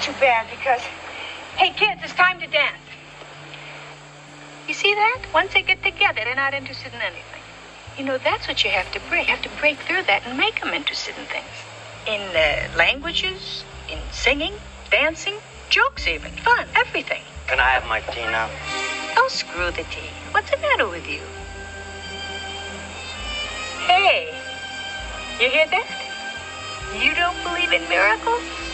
Too bad because, hey, kids, it's time to dance. You see that? Once they get together, they're not interested in anything. You know, that's what you have to break. You have to break through that and make them interested in things. In uh, languages, in singing, dancing, jokes even, fun, everything. Can I have my tea now? Oh, screw the tea. What's the matter with you? Hey, you hear that? You don't believe in miracles?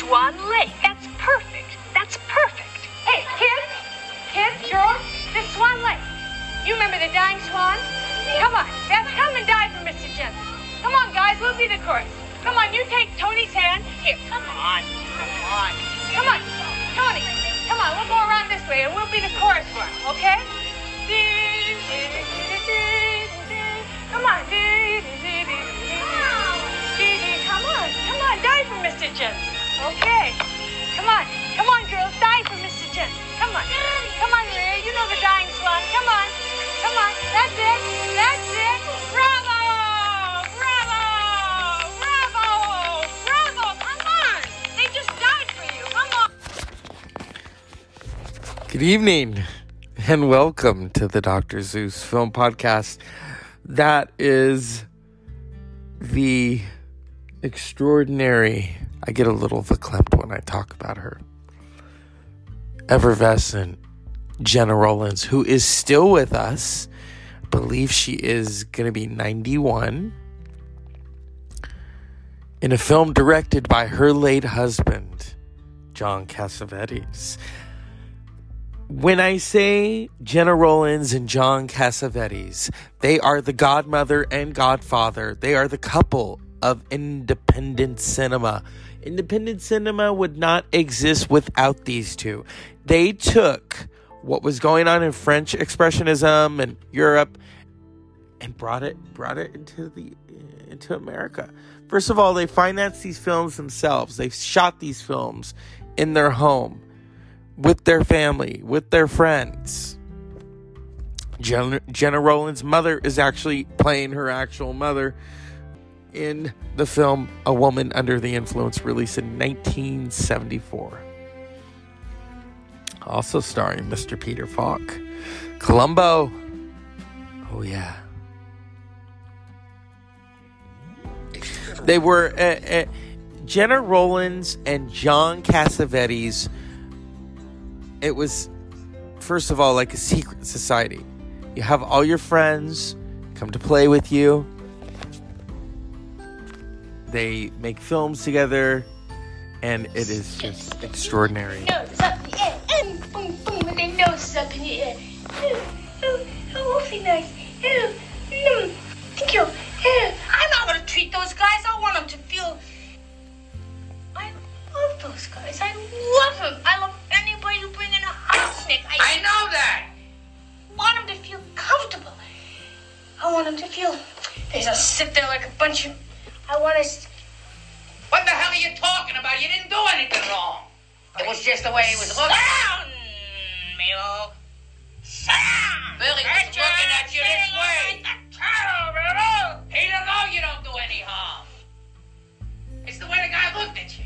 Swan Lake. That's perfect. That's perfect. Hey, kids, kids, George, this Swan Lake. You remember the dying swan? Come on, that's come and die for Mr. Jensen. Come on, guys, we'll be the chorus. Come on, you take Tony's hand. Here, come on, come on, come on, Tony. Come on, we'll go around this way and we'll be the chorus for him, okay? Come on. Come on, come on, die for Mr. Jensen. Okay. Come on, come on, girls, die for Mr. Jensen. Come on. Come on, Maria, you know the dying swan. Come on. Come on. That's it. That's it. Bravo! Bravo! Bravo! Bravo! Come on! They just died for you. Come on! Good evening and welcome to the Dr. Zeus Film Podcast. That is the extraordinary. I get a little verklempt when I talk about her. Effervescent Gena Rowlands, who is still with us. I believe she is going to be 91. In a film directed by her late husband, John Cassavetes. When I say Gena Rowlands and John Cassavetes, they are the godmother and godfather. They are the couple of independent cinema. Independent cinema would not exist without these two. They took what was going on in French expressionism and Europe and brought it brought it into the into America. First of all, they financed these films themselves. They shot these films in their home with their family, with their friends. Gena, Gena mother is actually playing her actual mother in the film A Woman Under the Influence, released in 1974. Also starring Mr. Peter Falk. Columbo. Oh, yeah. They were uh, uh, Gena Rowlands and John Cassavetes. It was, first of all, like a secret society. You have all your friends come to play with you. They make films together, and it is just extraordinary. Nose up in the air, and boom, boom, with their noses up in the air. Oh, oh, oh, awfully nice. Oh, mm, thank you. Oh, I'm not gonna treat those guys. I want them to feel. I love those guys. I love them. I love anybody who bring in a house, Nick. I, I know that. want them to feel comfortable. I want them to feel they just sit there like a bunch of. I want to. What the hell are you talking about? You didn't do anything wrong. It was just the way he was looking. Down, Milo. Down. Billy was looking at you this way. He don't know you don't do any harm. It's the way the guy looked at you.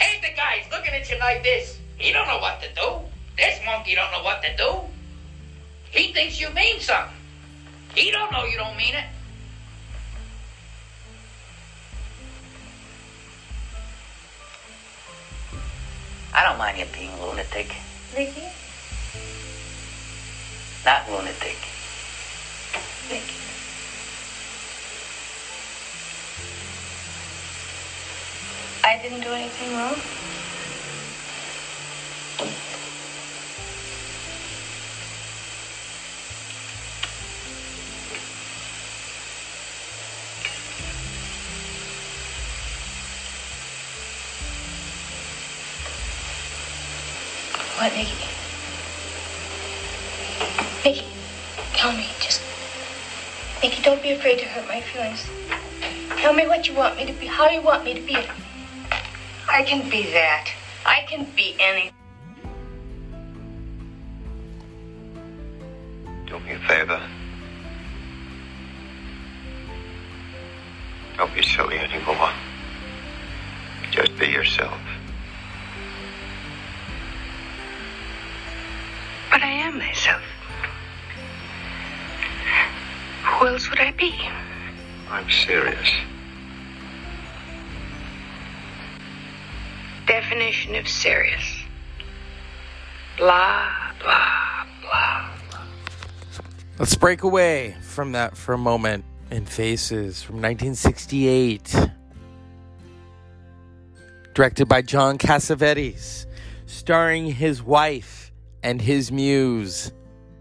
Ain't the guy he's looking at you like this? He don't know what to do. This monkey don't know what to do. He thinks you mean something. He don't know you don't mean it. I don't mind you being a lunatic. Ricky? Not lunatic. Ricky. I didn't do anything wrong. What, Nikki? Nikki, tell me, just. Nikki, don't be afraid to hurt my feelings. Tell me what you want me to be, how you want me to be. I can be that. I can be any. Do me a favor. Don't be silly anymore. Just be yourself. But I am myself. Who else would I be? I'm serious. Definition of serious. Blah, blah, blah. Let's break away from that for a moment in Faces from 1968. Directed by John Cassavetes, starring his wife and his muse,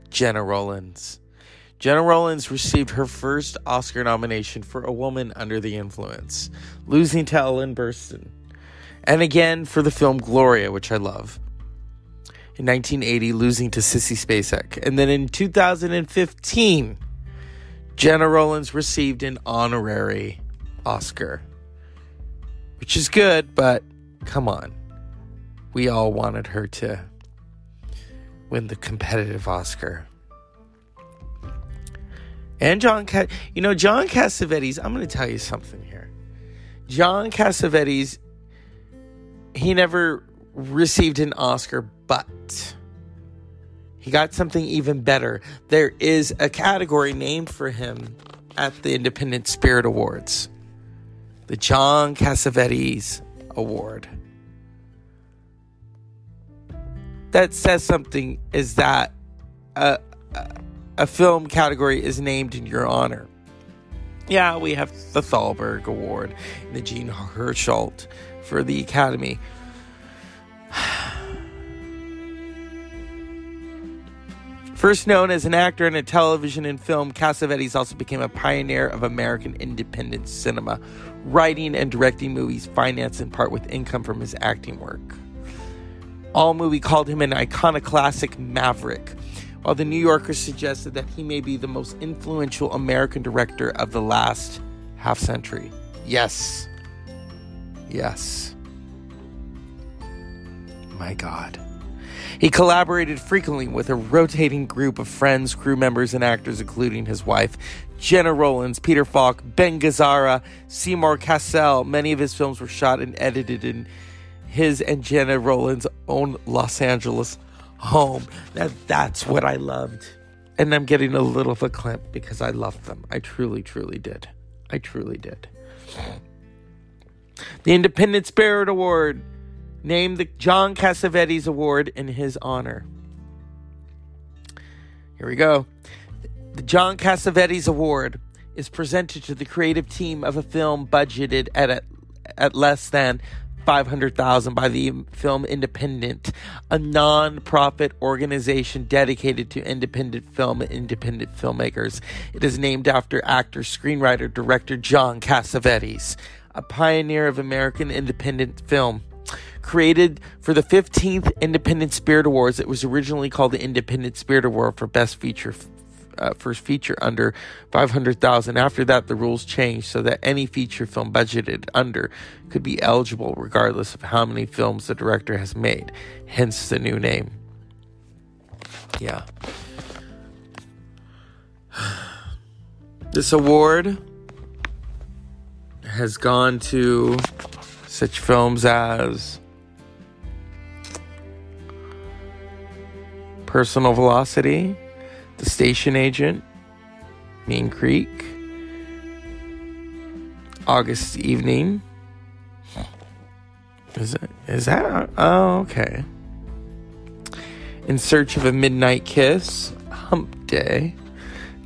Gena Rowlands. Gena Rowlands received her first Oscar nomination for A Woman Under the Influence, losing to Ellen Burstyn. And again for the film Gloria, which I love. In 1980, losing to Sissy Spacek. And then in 2015, Gena Rowlands received an honorary Oscar. Which is good, but come on. We all wanted her to win the competitive Oscar. And John, Ca- you know, John Cassavetes, I'm going to tell you something here. John Cassavetes, he never received an Oscar, but he got something even better. There is a category named for him at the Independent Spirit Awards the John Cassavetes Award. That says something is that a, a, film category is named in your honor. Yeah, we have the Thalberg Award and the Jean Hersholt for the Academy. First known as an actor in a television and film, Cassavetes also became a pioneer of American independent cinema, writing and directing movies financed in part with income from his acting work. AllMovie called him an iconoclastic maverick, while the New Yorker suggested that he may be the most influential American director of the last half century. Yes. Yes. My God. He collaborated frequently with a rotating group of friends, crew members, and actors, including his wife, Gena Rowlands, Peter Falk, Ben Gazzara, Seymour Cassel. Many of his films were shot and edited in his and Gena Rowlands' own Los Angeles home. Now, that's what I loved. And I'm getting a little verklempt because I loved them. I truly, truly did. I truly did. The Independent Spirit Award named the John Cassavetes Award in his honor. Here we go. The John Cassavetes Award is presented to the creative team of a film budgeted at at less than 500,000 by the Film Independent, a non-profit organization dedicated to independent film and independent filmmakers. It is named after actor, screenwriter, director John Cassavetes, a pioneer of American independent film created for the 15th Independent Spirit Awards. It was originally called the Independent Spirit Award for Best Feature. Uh, first feature under 500,000. After that, the rules changed so that any feature film budgeted under could be eligible regardless of how many films the director has made. Hence the new name. Yeah. This award has gone to such films as Personal Velocity, The Station Agent, Mean Creek, August Evening. Is it? Is that? Oh, okay. In Search of a Midnight Kiss, Hump Day,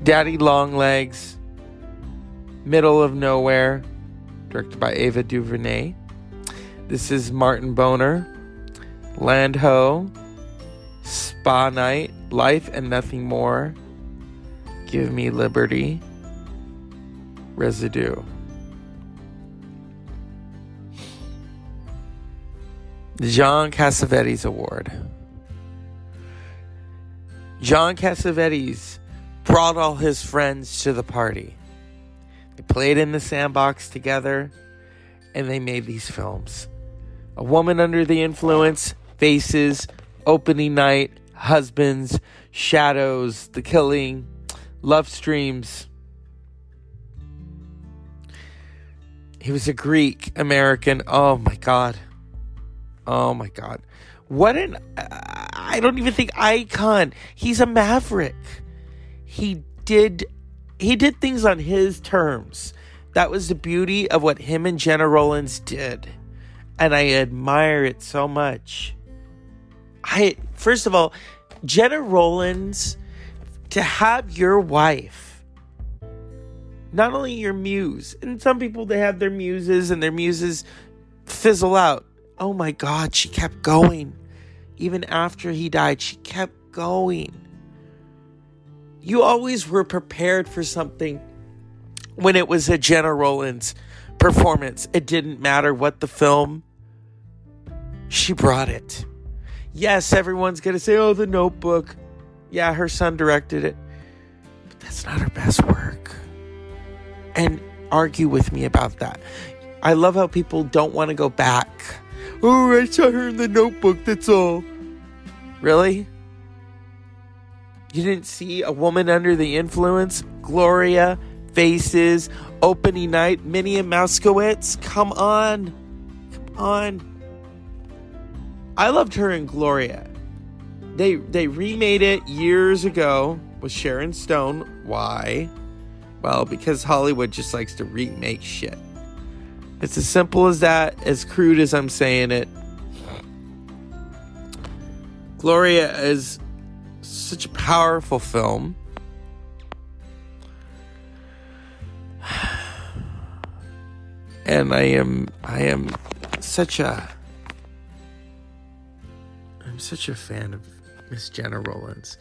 Daddy Longlegs, Middle of Nowhere, directed by Ava DuVernay. This is Martin Bonner, Land Ho, Spa Night, Life and Nothing More, Give Me Liberty, Residue. John Cassavetes Award. John Cassavetes brought all his friends to the party. They played in the sandbox together and they made these films. A Woman Under the Influence, Faces, Opening Night, Husbands, Shadows, The Killing, Love Streams. He was a Greek American. Oh my God. Oh my God. What an I don't even think icon. He's a maverick. He did he did things on his terms. That was the beauty of what him and Gena Rowlands did. And I admire it so much. I first of all, Gena Rowlands to have your wife not only your muse, and some people they have their muses and their muses fizzle out. Oh my god, she kept going. Even after he died, she kept going. You always were prepared for something when it was a Gena Rowlands performance. It didn't matter what the film, she brought it. Yes, everyone's going to say, oh, the notebook. Yeah, her son directed it. But that's not her best work. And argue with me about that. I love how people don't want to go back. Oh, I saw her in the notebook, that's all. Really? You didn't see a woman under the influence? Gloria, Faces, Opening Night, Minnie and Moskowitz? Come on. Come on. I loved her in Gloria. They they remade it years ago with Sharon Stone. Why? Well, because Hollywood just likes to remake shit. It's as simple as that, as crude as I'm saying it. Gloria is such a powerful film. And I am I am such a I'm such a fan of Miss Gena Rowlands.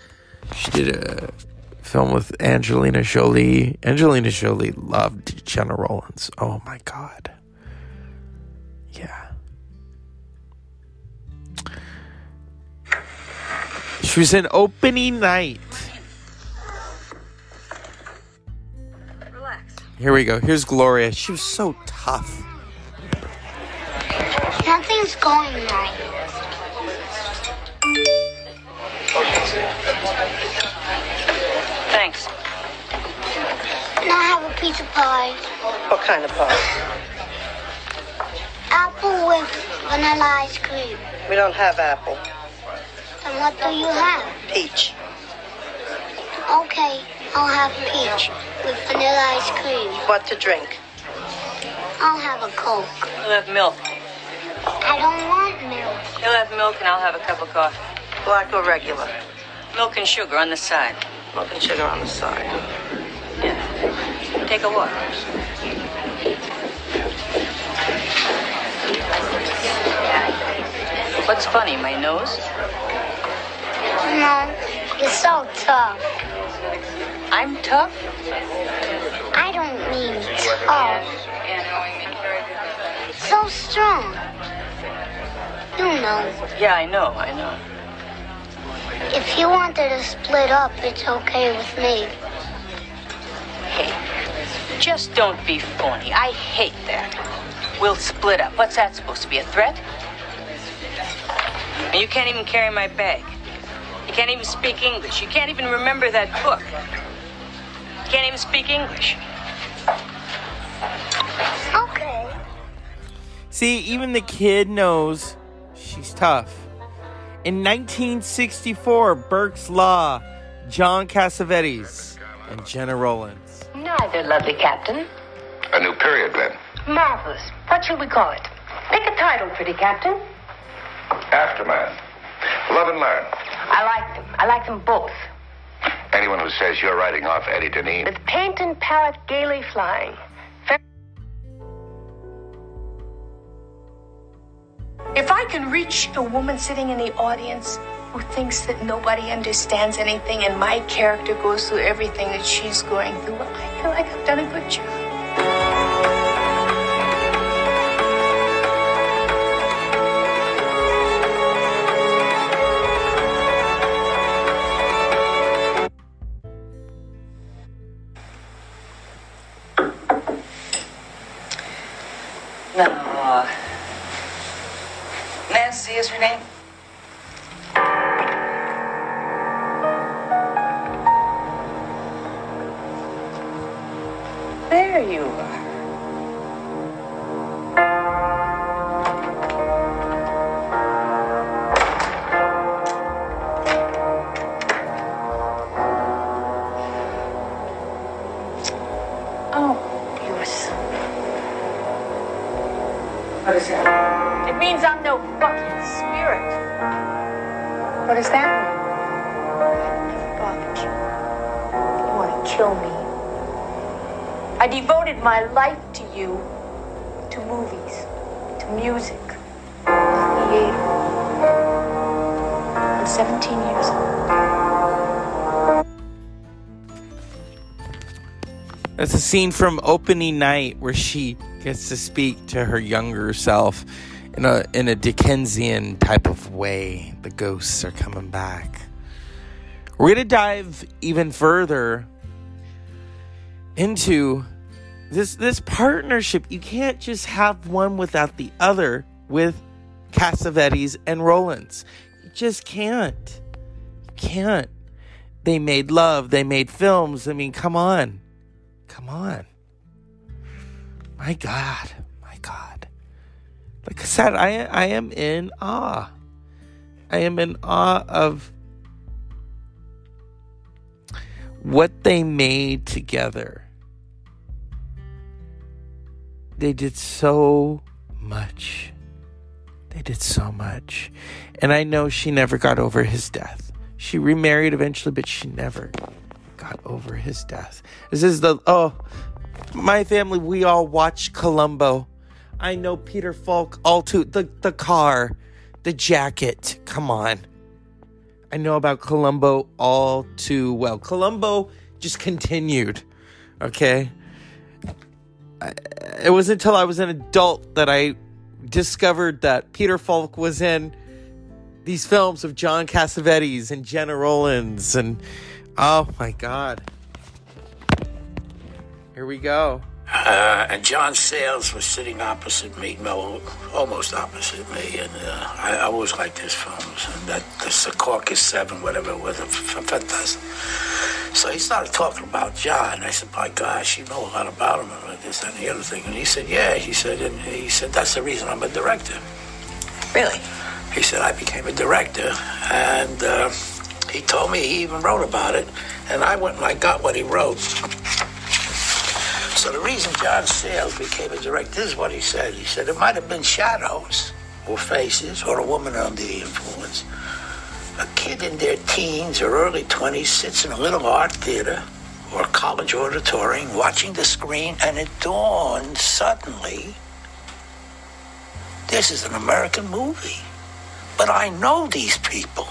She did a film with Angelina Jolie. Angelina Jolie loved Gena Rowlands. Oh my god. Yeah. She was in opening night. Relax. Here we go. Here's Gloria. She was so tough. Nothing's going right. Can I have a piece of pie? What kind of pie? Apple with vanilla ice cream. We don't have apple. And what do you have? Peach. Okay, I'll have peach with vanilla ice cream. What to drink? I'll have a Coke. You'll have milk. I don't want milk. You'll have milk and I'll have a cup of coffee. Black or regular? Milk and sugar on the side. Milk and sugar on the side. Yeah. Take a walk. What's funny, my nose? No, you're so tough. I'm tough? I don't mean tough. So strong. You know, Yeah, I know, I know. if you wanted to split up, it's okay with me. Hey, just don't be phony. I hate that. We'll split up. What's that supposed to be, a threat? And you can't even carry my bag. You can't even speak English. You can't even remember that book. You can't even speak English. Okay. See, even the kid knows she's tough. In 1964, Burke's Law, John Cassavetes, and Gena Rowlands. Neither, lovely captain. A new period, then. Marvelous. What shall we call it? Pick a title, pretty captain. Aftermath. Love and learn. I like them. I like them both. Anyone who says you're writing off Eddie Deneen, With paint and parrot gaily flying. If I can reach a woman sitting in the audience who thinks that nobody understands anything and my character goes through everything that she's going through, well, I feel like I've done a good job. Kill me. I devoted my life to you, to movies, to music, to theater. I'm 17 years old. That's a scene from opening night where she gets to speak to her younger self in a in a Dickensian type of way. The ghosts are coming back. We're gonna dive even further into this this partnership. You can't just have one without the other with Cassavetes and Rowlands. You just can't. You can't. They made love, they made films. I mean, come on. Come on. My God. My God. Like I said, I I am in awe. I am in awe of what they made together. They did so much. They did so much. And I know she never got over his death. She remarried eventually, but she never got over his death. This is the oh my family, we all watched Columbo. I know Peter Falk all too the the car, the jacket. Come on. I know about Columbo all too well. Columbo just continued. Okay? It wasn't until I was an adult that I discovered that Peter Falk was in these films of John Cassavetes and Gena Rowlands and oh my god. Here we go. Uh, and John Sayles was sitting opposite me, no, almost opposite me, and uh, I, I always liked his films. And that the Secaucus Seven, whatever it was, fantastic. So he started talking about John. I said, "My gosh, you know a lot about him and this and the other thing." And he said, "Yeah." He said, and he said, "That's the reason I'm a director." Really? He said, "I became a director," and uh, he told me he even wrote about it. And I went and I got what he wrote. So the reason John Sayles became a director, is what he said. He said it might have been shadows or faces or a woman under the influence. A kid in their teens or early 20s sits in a little art theater or college auditorium watching the screen and it dawns suddenly this is an American movie. But I know these people.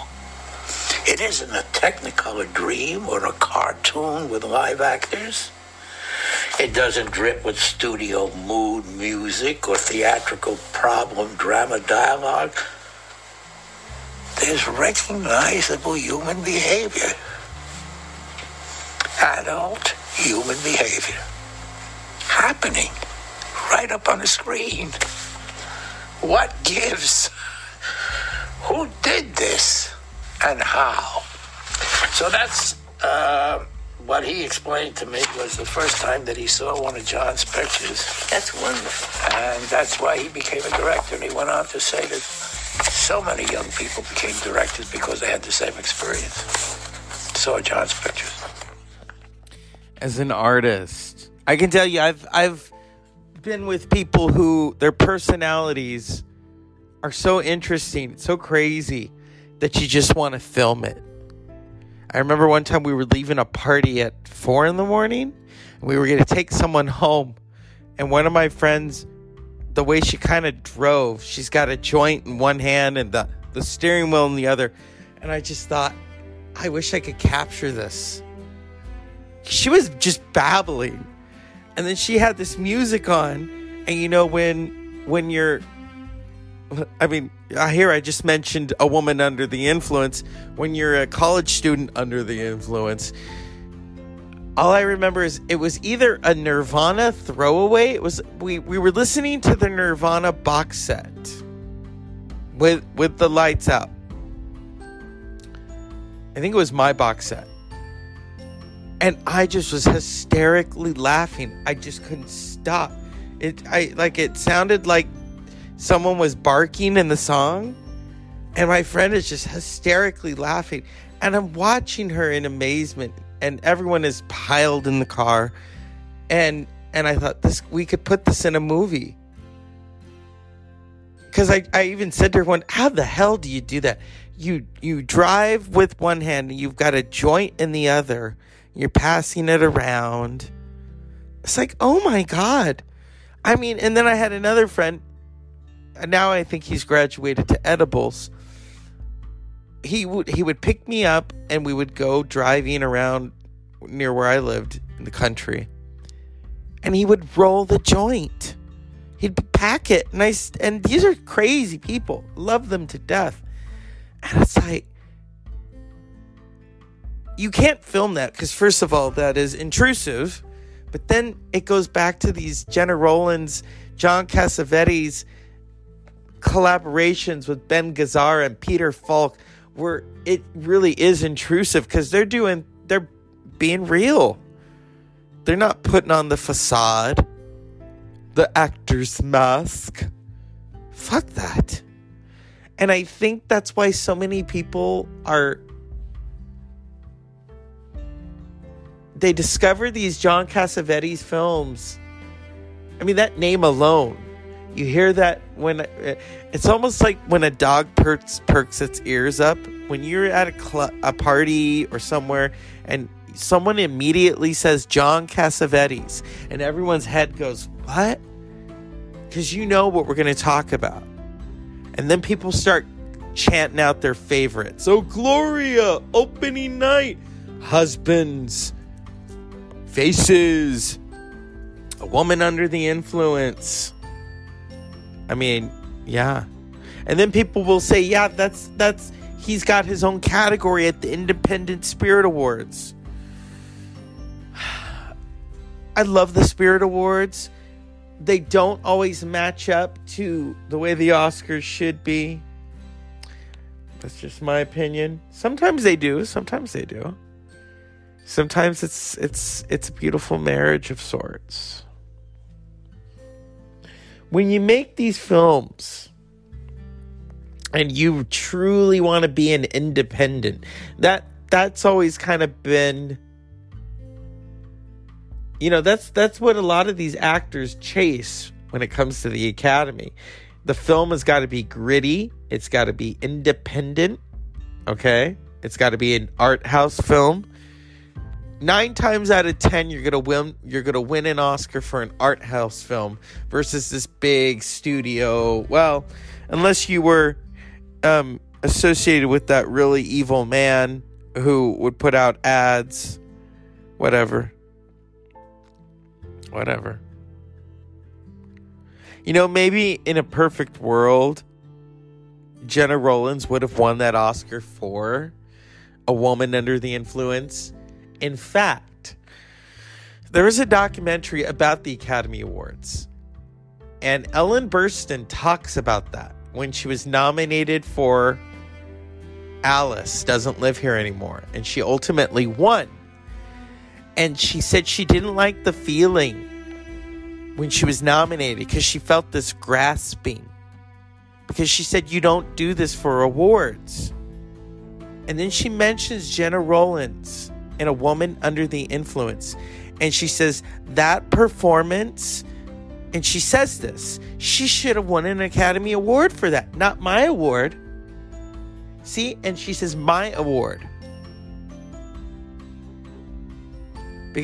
It isn't a Technicolor dream or a cartoon with live actors. It doesn't drip with studio mood music or theatrical problem drama dialogue. There's recognizable human behavior. Adult human behavior. Happening right up on the screen. What gives? Who did this? And how? So that's uh, what he explained to me was the first time that he saw one of John's pictures. That's wonderful. And that's why he became a director. And he went on to say that so many young people became directors because they had the same experience. Saw John's pictures. as an artist. I can tell you, I've I've been with people who their personalities are so interesting, so crazy that you just want to film it. I remember one time we were leaving a party at four in the morning, we were going to take someone home, and one of my friends, the way she kind of drove, she's got a joint in one hand and the the steering wheel in the other, and I just thought, I wish I could capture this. She was just babbling. And then she had this music on and you know when when you're i mean here i just mentioned a woman under the influence when you're a college student under the influence all i remember is it was either a nirvana throwaway it was we we were listening to the nirvana box set with with the lights out i think it was my box set and I just was hysterically laughing. I just couldn't stop. It I like it sounded like someone was barking in the song and my friend is just hysterically laughing and I'm watching her in amazement and everyone is piled in the car and and I thought this we could put this in a movie. because I, I even said to her one, how the hell do you do that? You you drive with one hand and you've got a joint in the other. You're passing it around. It's like, oh my god. I mean, and then I had another friend. Now I think he's graduated to edibles. He would he would pick me up and we would go driving around near where I lived in the country. And he would roll the joint. He'd pack it, and I and these are crazy people. Love them to death. And it's like you can't film that because first of all, that is intrusive. But then it goes back to these Gena Rowlands, John Cassavetes collaborations with Ben Gazzara and Peter Falk, where it really is intrusive because they're doing they're being real. They're not putting on the facade, the actor's mask. Fuck that. And I think that's why so many people are. They discover these John Cassavetes films. I mean, that name alone. You hear that when uh, it's almost like when a dog perks, perks its ears up. When you're at a, cl- a party or somewhere and someone immediately says John Cassavetes, and everyone's head goes, What? Because you know what we're going to talk about. And then people start chanting out their favorites. Oh, Gloria, opening night, husbands, faces, a woman under the influence. I mean, yeah. And then people will say, yeah, that's that's he's got his own category at the Independent Spirit Awards. I love the Spirit Awards. They don't always match up to the way the Oscars should be. That's just my opinion. Sometimes they do, sometimes they do. Sometimes it's it's it's a beautiful marriage of sorts. When you make these films and you truly want to be an independent, that that's always kind of been you know that's that's what a lot of these actors chase when it comes to the academy. The film has got to be gritty it's got to be independent okay? It's got to be an art house film nine times out of ten you're gonna win you're gonna win an oscar for an art house film versus this big studio well unless you were um, associated with that really evil man who would put out ads whatever whatever. You know, maybe in a perfect world, Gena Rowlands would have won that Oscar for A Woman Under the Influence. In fact, there is a documentary about the Academy Awards, and Ellen Burstyn talks about that when she was nominated for Alice Doesn't Live Here Anymore, and she ultimately won and she said she didn't like the feeling when she was nominated because she felt this grasping. Because she said, You don't do this for awards. And then she mentions Gena Rowlands and a woman under the influence. And she says, That performance, and she says this, she should have won an Academy Award for that, not my award. See? And she says, My award.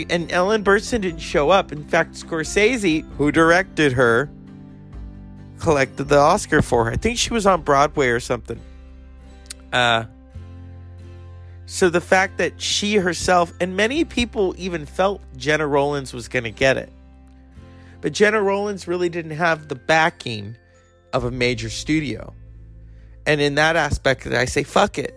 And Ellen Burstyn didn't show up. In fact, Scorsese, who directed her, collected the Oscar for her. I think she was on Broadway or something. Uh, so the fact that she herself, and many people even felt Gena Rowlands was going to get it. But Gena Rowlands really didn't have the backing of a major studio. And in that aspect, I say, fuck it.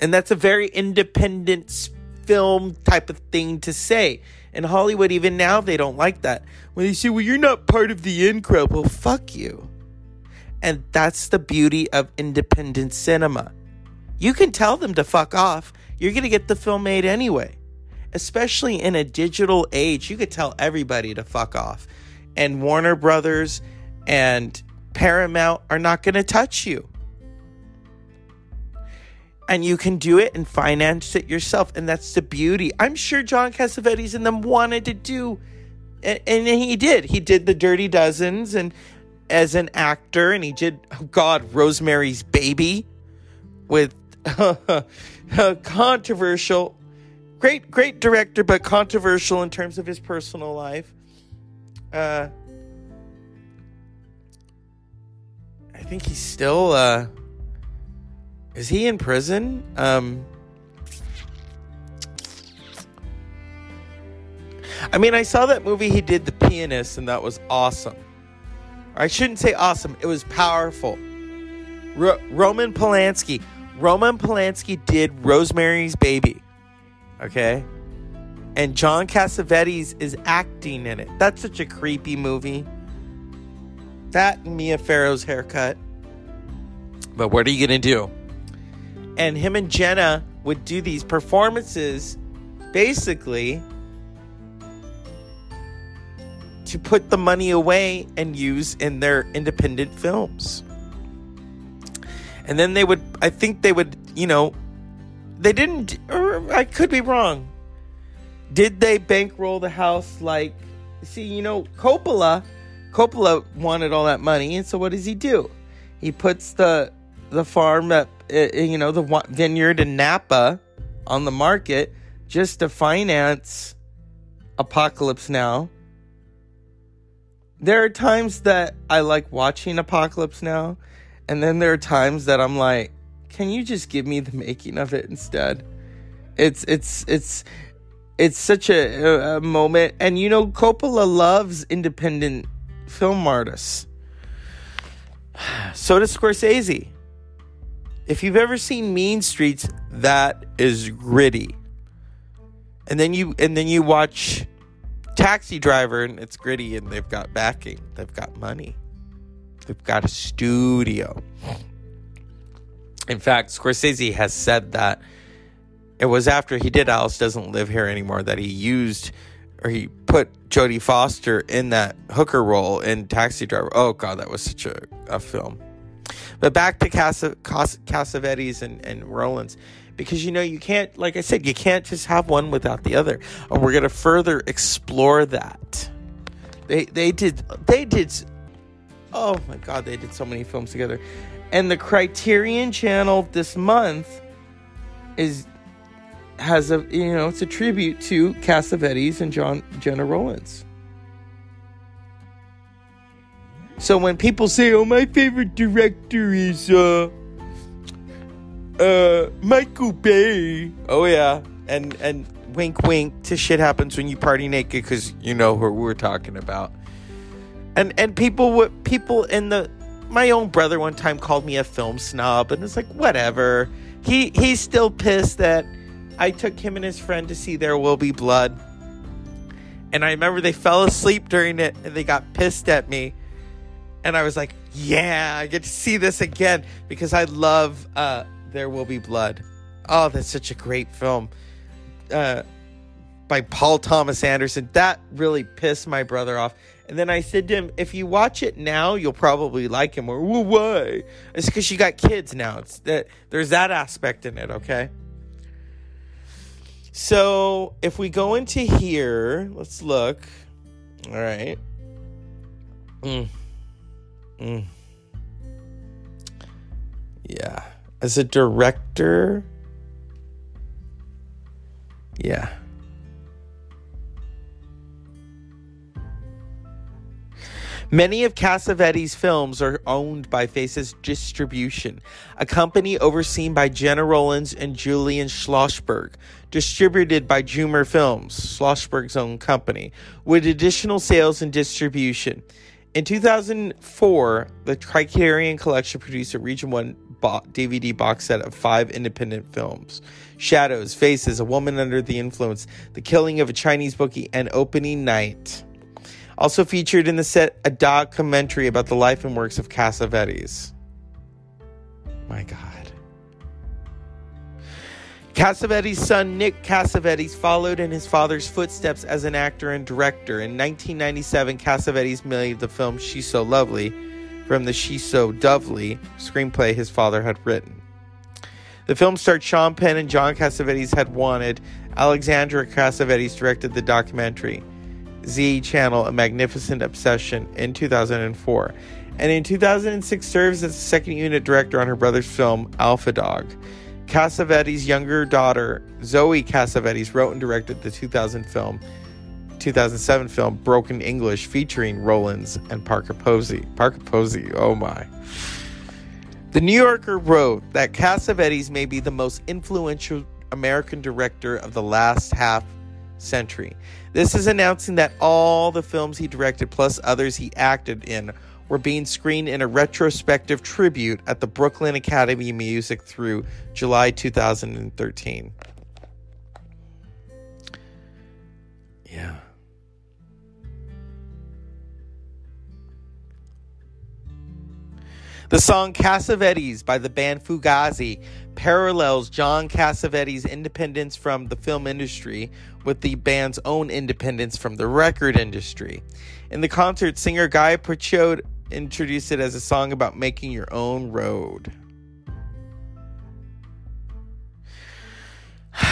And that's a very independent film type of thing to say. In Hollywood, even now, they don't like that. When they say, well, you're not part of the in crowd, well, fuck you. And that's the beauty of independent cinema. You can tell them to fuck off. You're going to get the film made anyway. Especially in a digital age, you could tell everybody to fuck off. And Warner Brothers and Paramount are not going to touch you and you can do it and finance it yourself and that's the beauty i'm sure john cassavetes and them wanted to do and, he did he did the dirty dozens and as an actor, and he did, oh God, Rosemary's Baby with controversial, great, great director, but controversial in terms of his personal life. Uh, I think he's still, uh, is he in prison? Um, I mean, I saw that movie he did, The Pianist, and that was awesome. I shouldn't say awesome, it was powerful. Ro- Roman Polanski. Roman Polanski did Rosemary's Baby. Okay? And John Cassavetes is acting in it. That's such a creepy movie. That and Mia Farrow's haircut. But what are you going to do? And him and Gena would do these performances basically to put the money away and use in their independent films. And then they would, I think they would, you know, they didn't, or er, I could be wrong. Did they bankroll the house like, see, you know, Coppola, Coppola wanted all that money, and so what does he do? He puts the the farm at, eh, eh, you know, the vineyard in Napa on the market just to finance Apocalypse Now there are times that I like watching Apocalypse Now, and then there are times that I'm like, can you just give me the making of it instead? It's it's it's it's such a, a moment, and you know Coppola loves independent film artists. So does Scorsese. If you've ever seen Mean Streets, that is gritty. And then you and then you watch taxi driver and it's gritty and they've got backing. They've got money. They've got a studio. In fact, Scorsese has said that it was after he did Alice Doesn't Live Here Anymore that he used or he put Jodie Foster in that hooker role in Taxi Driver. Oh, God, that was such a, a film. But back to Casa, and, and Rowlands because you know you can't like i said you can't just have one without the other and we're going to further explore that they they did they did oh my god they did so many films together and the criterion channel this month is has a you know it's a tribute to cassavetes and john gena rowlands so when people say oh my favorite director is uh uh, Michael Bay. Oh yeah, and and wink, wink. To shit happens when you party naked, because you know who we're talking about. And and people would people in the my own brother one time called me a film snob, and it's like whatever. He he's still pissed that I took him and his friend to see There Will Be Blood. And I remember they fell asleep during it and they got pissed at me. And I was like, yeah, I get to see this again because I love uh, there Will Be Blood. Oh, that's such a great film. Uh, by Paul Thomas Anderson. That really pissed my brother off. And then I said to him, if you watch it now, you'll probably like him. Or, well, why? It's because you got kids now. It's that there's that aspect in it, okay? So if we go into here, let's look. All right. Mm. Mm. Yeah as a director, yeah. Many of Cassavetes' films are owned by Faces Distribution, a company overseen by Gena Rowlands and Julian Schlossberg, distributed by Jumer Films, Schlossberg's own company, with additional sales and distribution. In 2004, the Criterion Collection produced a Region 1 DVD box set of five independent films Shadows, Faces, A Woman Under the Influence, The Killing of a Chinese Bookie, and Opening Night. Also featured in the set a documentary about the life and works of Cassavetes. My God. Cassavetes' son Nick Cassavetes followed in his father's footsteps as an actor and director. In 1997, Cassavetes made the film She's So Lovely from the She's De Lovely screenplay his father had written. The film starred Sean Penn and John Cassavetes had wanted. Alexandra Cassavetes directed the documentary Z Channel A Magnificent Obsession in 2004. and in 2006 serves as second unit director on her brother's film Alpha Dog. Cassavetes' younger daughter, Zoe Cassavetes, wrote and directed the 2000 film 2007 film Broken English featuring Rowlands and Parker Posey. Parker Posey, oh my. The New Yorker wrote that Cassavetes may be the most influential American director of the last half century. This is announcing that all the films he directed, plus others he acted in, were being screened in a retrospective tribute at the Brooklyn Academy of Music through July 2013. Yeah. The song Cassavetes by the band Fugazi parallels John Cassavetes' independence from the film industry with the band's own independence from the record industry. In the concert, singer Guy Pritchard introduced it as a song about making your own road.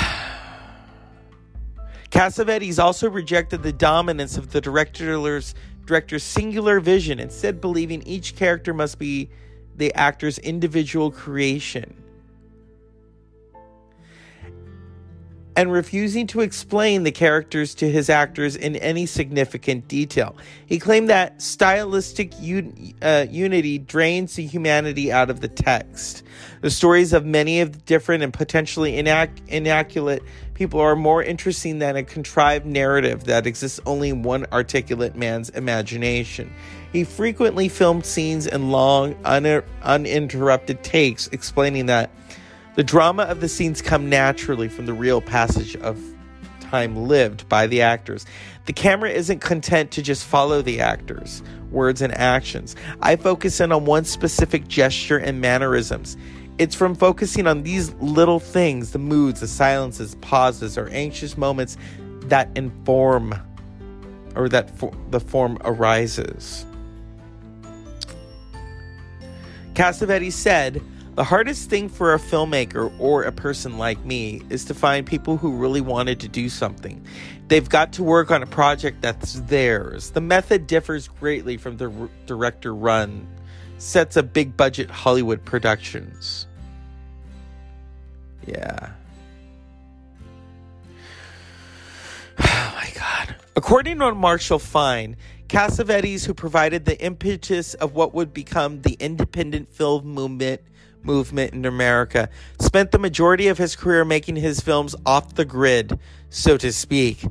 Cassavetes also rejected the dominance of the director's, director's singular vision, instead, believing each character must be the actor's individual creation. And refusing to explain the characters to his actors in any significant detail. He claimed that stylistic un- uh, unity drains the humanity out of the text. The stories of many of the different and potentially inac- inaccurate people are more interesting than a contrived narrative that exists only in one articulate man's imagination. He frequently filmed scenes in long, un- uninterrupted takes, explaining that the drama of the scenes come naturally from the real passage of time lived by the actors. The camera isn't content to just follow the actors' words and actions. I focus in on one specific gesture and mannerisms. It's from focusing on these little things, the moods, the silences, pauses, or anxious moments that inform or that for, the form arises. Cassavetes said, the hardest thing for a filmmaker or a person like me is to find people who really wanted to do something. They've got to work on a project that's theirs. The method differs greatly from the director run sets of big budget Hollywood productions. Yeah. Oh my God. According to Marshall Fine, Cassavetes, who provided the impetus of what would become the independent film movement, movement in America, spent the majority of his career making his films off the grid, so to speak,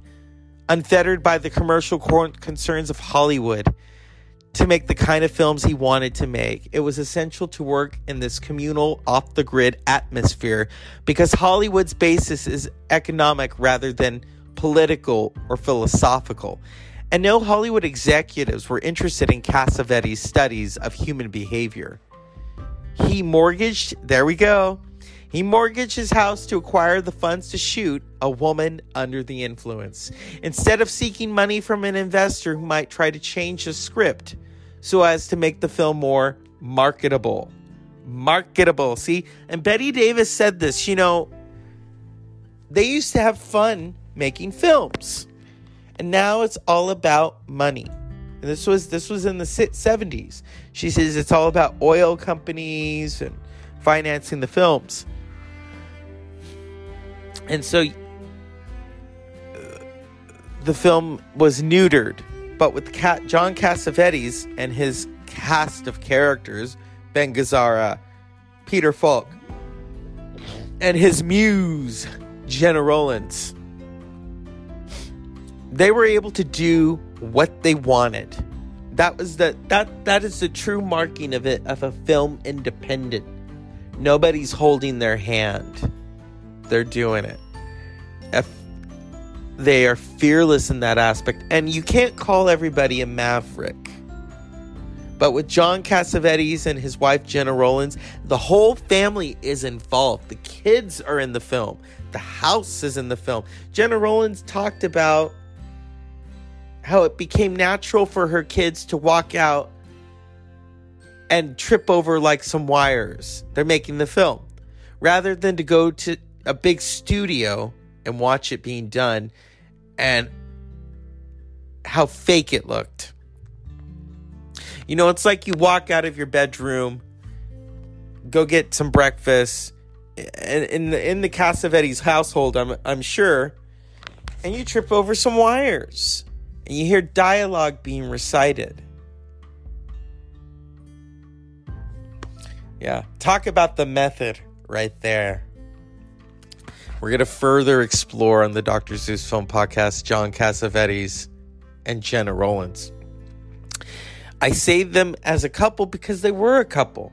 unfettered by the commercial concerns of Hollywood to make the kind of films he wanted to make. It was essential to work in this communal, off the grid atmosphere because Hollywood's basis is economic rather than political or philosophical. And no Hollywood executives were interested in Cassavetes' studies of human behavior. He mortgaged, there we go. He mortgaged his house to acquire the funds to shoot A Woman Under the Influence. Instead of seeking money from an investor who might try to change the script so as to make the film more marketable. Marketable. See, and Bette Davis said this, you know, they used to have fun making films. And now it's all about money. And this was this was in the 70s. She says it's all about oil companies and financing the films. And so uh, the film was neutered, but with John Cassavetes and his cast of characters, Ben Gazzara, Peter Falk, and his muse, Gena Rowlands, they were able to do what they wanted. That was the that that is the true marking of it of a film independent. Nobody's holding their hand. They're doing it. If they are fearless in that aspect, and you can't call everybody a maverick. But with John Cassavetes and his wife Gena Rowlands, the whole family is involved. The kids are in the film. The house is in the film. Gena Rowlands talked about how it became natural for her kids to walk out and trip over like some wires. They're making the film rather than to go to a big studio and watch it being done and how fake it looked. You know, it's like you walk out of your bedroom, go get some breakfast, and in the in the Cassavetes household, I'm I'm sure, and you trip over some wires, and you hear dialogue being recited. Yeah, talk about the method right there. We're going to further explore on the Dr. Zeus Film Podcast John Cassavetes and Gena Rowlands. I say them as a couple because they were a couple.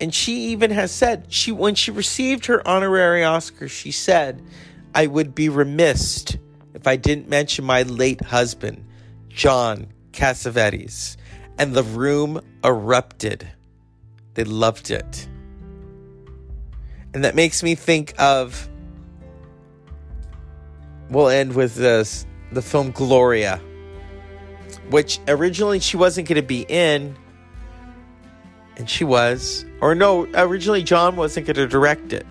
And she even has said she when she received her honorary Oscar, she said, "I would be remiss I didn't mention my late husband, John Cassavetes." And the room erupted. They loved it. And that makes me think of we'll end with this the film Gloria, which originally she wasn't going to be in, and she was. Or no, originally John wasn't going to direct it.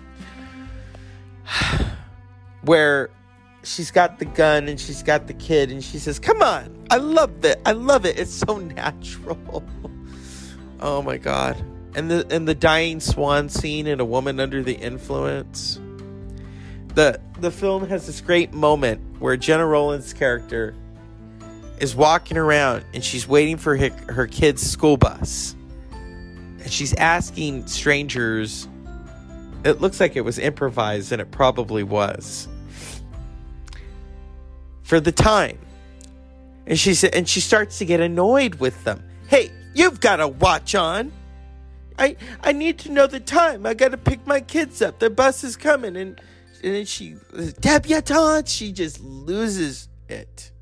Where she's got the gun and she's got the kid, and she says, Come on, I love it. I love it. It's so natural. oh my God. And the and the dying swan scene and a woman under the influence. The the film has this great moment where Gena Rowlands' character is walking around and she's waiting for her, her kid's school bus. And she's asking strangers. It looks like it was improvised, and it probably was. For the time. And she said and she starts to get annoyed with them. Hey, you've got a watch on. I I need to know the time. I gotta pick my kids up. The bus is coming and and then she debutante, she just loses it.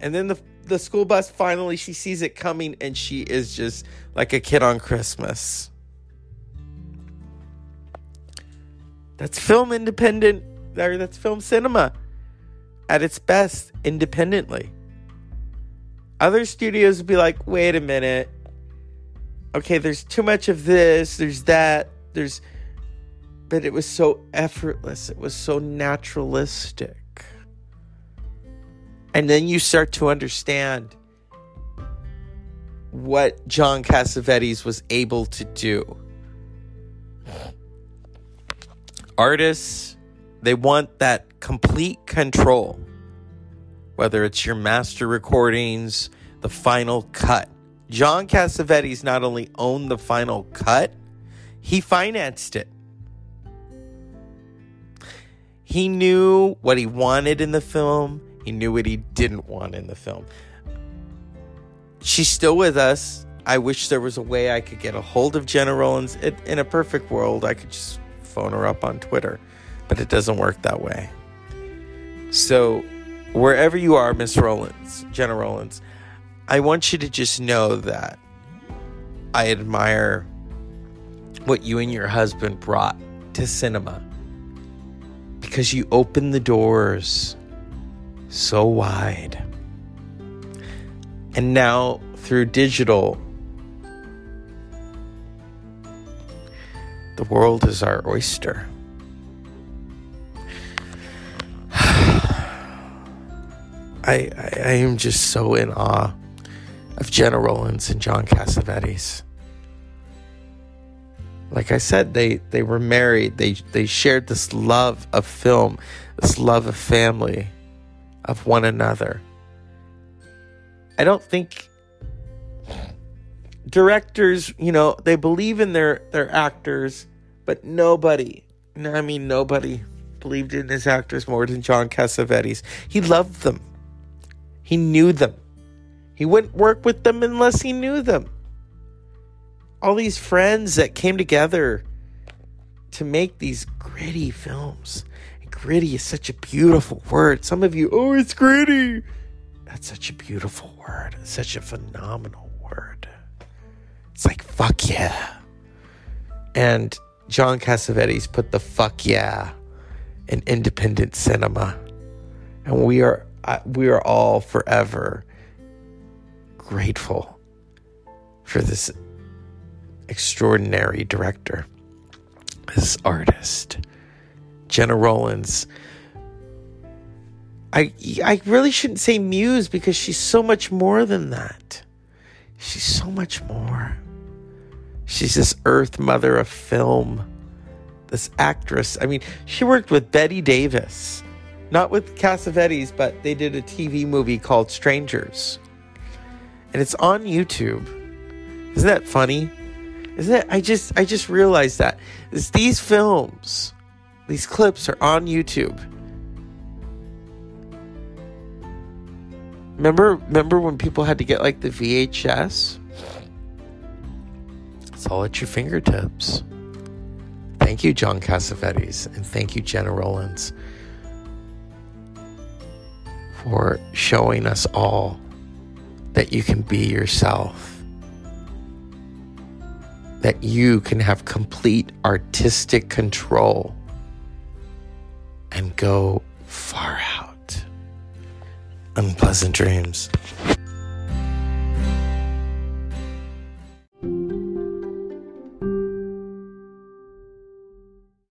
And then the the school bus finally she sees it coming and she is just like a kid on Christmas. That's film independent that's film cinema at its best independently. Other studios would be like, wait a minute. Okay, there's too much of this, there's that, there's but it was so effortless. It was so naturalistic. And then you start to understand what John Cassavetes was able to do. Artists, they want that complete control, whether it's your master recordings, the final cut. John Cassavetes not only owned the final cut, he financed it. He knew what he wanted in the film, he knew what he didn't want in the film. She's still with us. I wish there was a way I could get a hold of Gena Rowlands. It, in a perfect world, I could just phone her up on Twitter, but it doesn't work that way. So, wherever you are, Miss Rollins, Gena Rollins, I want you to just know that I admire what you and your husband brought to cinema because you opened the doors so wide. And now through digital, the world is our oyster. I, I, I am just so in awe of Gena Rowlands and John Cassavetes. Like I said, they, they were married. They they shared this love of film, this love of family, of one another. I don't think directors, you know, they believe in their their actors, but nobody, I mean nobody believed in his actors more than John Cassavetes. He loved them. He knew them. He wouldn't work with them unless he knew them. All these friends that came together to make these gritty films. And gritty is such a beautiful word. Some of you, oh, it's gritty. That's such a beautiful word. It's such a phenomenal word. It's like, fuck yeah. And John Cassavetes put the fuck yeah in independent cinema. And we are we are all forever grateful for this extraordinary director, this artist. Gena Rollins. I I really shouldn't say muse because she's so much more than that. She's so much more. She's this earth mother of film. This actress. I mean, she worked with Bette Davis. Not with Cassavetes, but they did a TV movie called Strangers. And it's on YouTube. Isn't that funny? Isn't it? I just I just realized that. Is these films, these clips are on YouTube. Remember remember when people had to get like the VHS? It's all at your fingertips. Thank you, John Cassavetes, and thank you, Gena Rowlands, for showing us all that you can be yourself, that you can have complete artistic control and go far out. Unpleasant dreams.